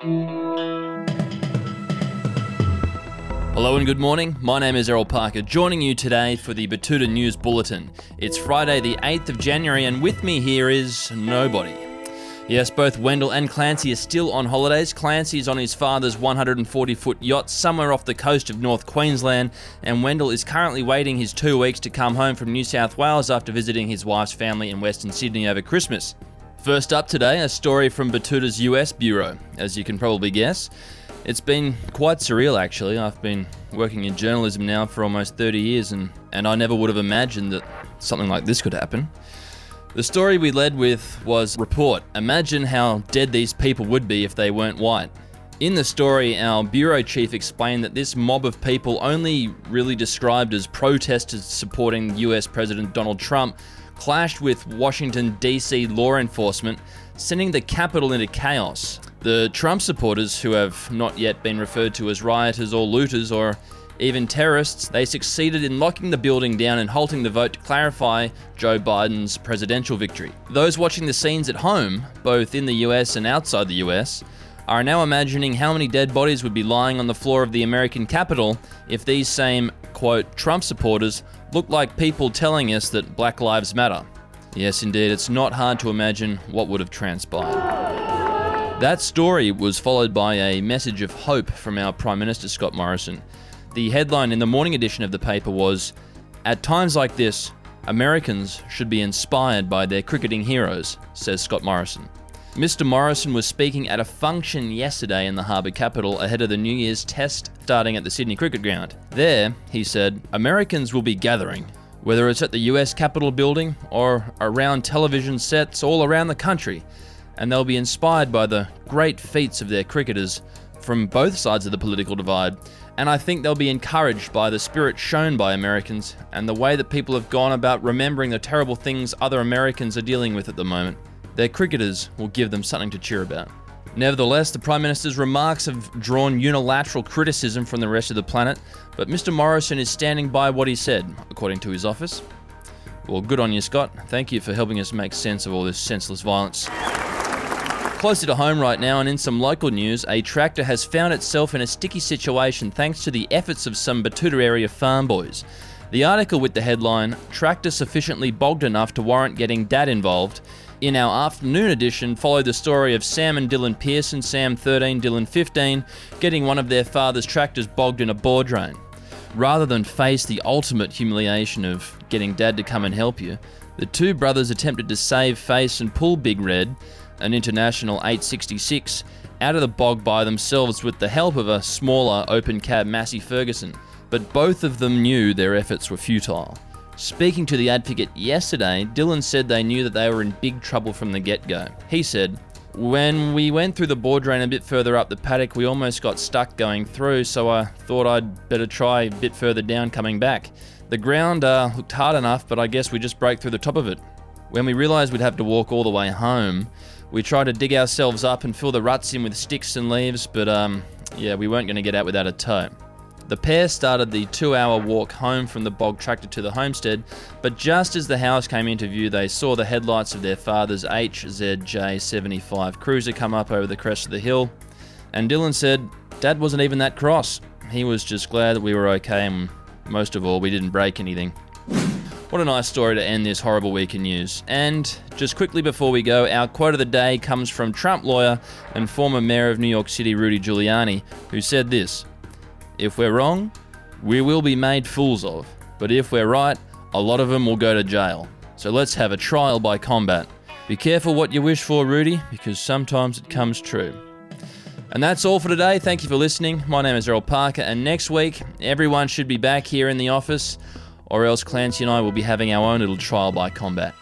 Hello and good morning. My name is Errol Parker, joining you today for the Betoota News Bulletin. It's Friday, the 8th of January, and with me here is nobody. Yes, both Wendell and Clancy are still on holidays. Clancy is on his father's 140 foot yacht somewhere off the coast of North Queensland, and Wendell is currently waiting his two weeks to come home from New South Wales after visiting his wife's family in Western Sydney over Christmas. First up today, a story from Betoota's US Bureau. As you can probably guess, it's been quite surreal actually. I've been working in journalism now for almost 30 years, and, and I never would have imagined that something like this could happen. The story we led with was Report. Imagine how dead these people would be if they weren't white. In the story, our bureau chief explained that this mob of people, only really described as protesters supporting US President Donald Trump, clashed with Washington, D.C. law enforcement, sending the capital into chaos. The Trump supporters, who have not yet been referred to as rioters or looters or even terrorists, they succeeded in locking the building down and halting the vote to clarify Joe Biden's presidential victory. Those watching the scenes at home, both in the US and outside the US, are now imagining how many dead bodies would be lying on the floor of the American Capitol if these same, quote, Trump supporters looked like people telling us that Black Lives Matter. Yes, indeed, it's not hard to imagine what would have transpired. That story was followed by a message of hope from our Prime Minister Scott Morrison. The headline in the morning edition of the paper was At times like this, Americans should be inspired by their cricketing heroes, says Scott Morrison. Mr. Morrison was speaking at a function yesterday in the harbour capital ahead of the New Year's test starting at the Sydney Cricket Ground. There, he said, Americans will be gathering, whether it's at the US Capitol building or around television sets all around the country, and they'll be inspired by the great feats of their cricketers from both sides of the political divide. And I think they'll be encouraged by the spirit shown by Americans and the way that people have gone about remembering the terrible things other Americans are dealing with at the moment. Their cricketers will give them something to cheer about. Nevertheless, the Prime Minister's remarks have drawn unilateral criticism from the rest of the planet, but Mr. Morrison is standing by what he said, according to his office. Well, good on you, Scott. Thank you for helping us make sense of all this senseless violence. Closer to home right now, and in some local news, a tractor has found itself in a sticky situation thanks to the efforts of some Betoota area farm boys. The article with the headline, Tractor Sufficiently Bogged Enough to Warrant Getting Dad Involved, in our afternoon edition followed the story of Sam and Dylan Pearson, Sam 13, Dylan 15, getting one of their father's tractors bogged in a bore drain. Rather than face the ultimate humiliation of getting dad to come and help you, the two brothers attempted to save face and pull Big Red, an international 866, out of the bog by themselves with the help of a smaller open cab Massey Ferguson. But both of them knew their efforts were futile. Speaking to the advocate yesterday, Dylan said they knew that they were in big trouble from the get go. He said, When we went through the bore drain a bit further up the paddock, we almost got stuck going through, so I thought I'd better try a bit further down coming back. The ground uh, looked hard enough, but I guess we just broke through the top of it. When we realised we'd have to walk all the way home, we tried to dig ourselves up and fill the ruts in with sticks and leaves, but um, yeah, we weren't going to get out without a tow. The pair started the two hour walk home from the bog tractor to the homestead, but just as the house came into view, they saw the headlights of their father's HZJ 75 cruiser come up over the crest of the hill. And Dylan said, Dad wasn't even that cross. He was just glad that we were okay, and most of all, we didn't break anything. What a nice story to end this horrible week in news. And just quickly before we go, our quote of the day comes from Trump lawyer and former mayor of New York City, Rudy Giuliani, who said this if we're wrong, we will be made fools of. But if we're right, a lot of them will go to jail. So let's have a trial by combat. Be careful what you wish for, Rudy, because sometimes it comes true. And that's all for today. Thank you for listening. My name is Errol Parker, and next week, everyone should be back here in the office, or else Clancy and I will be having our own little trial by combat.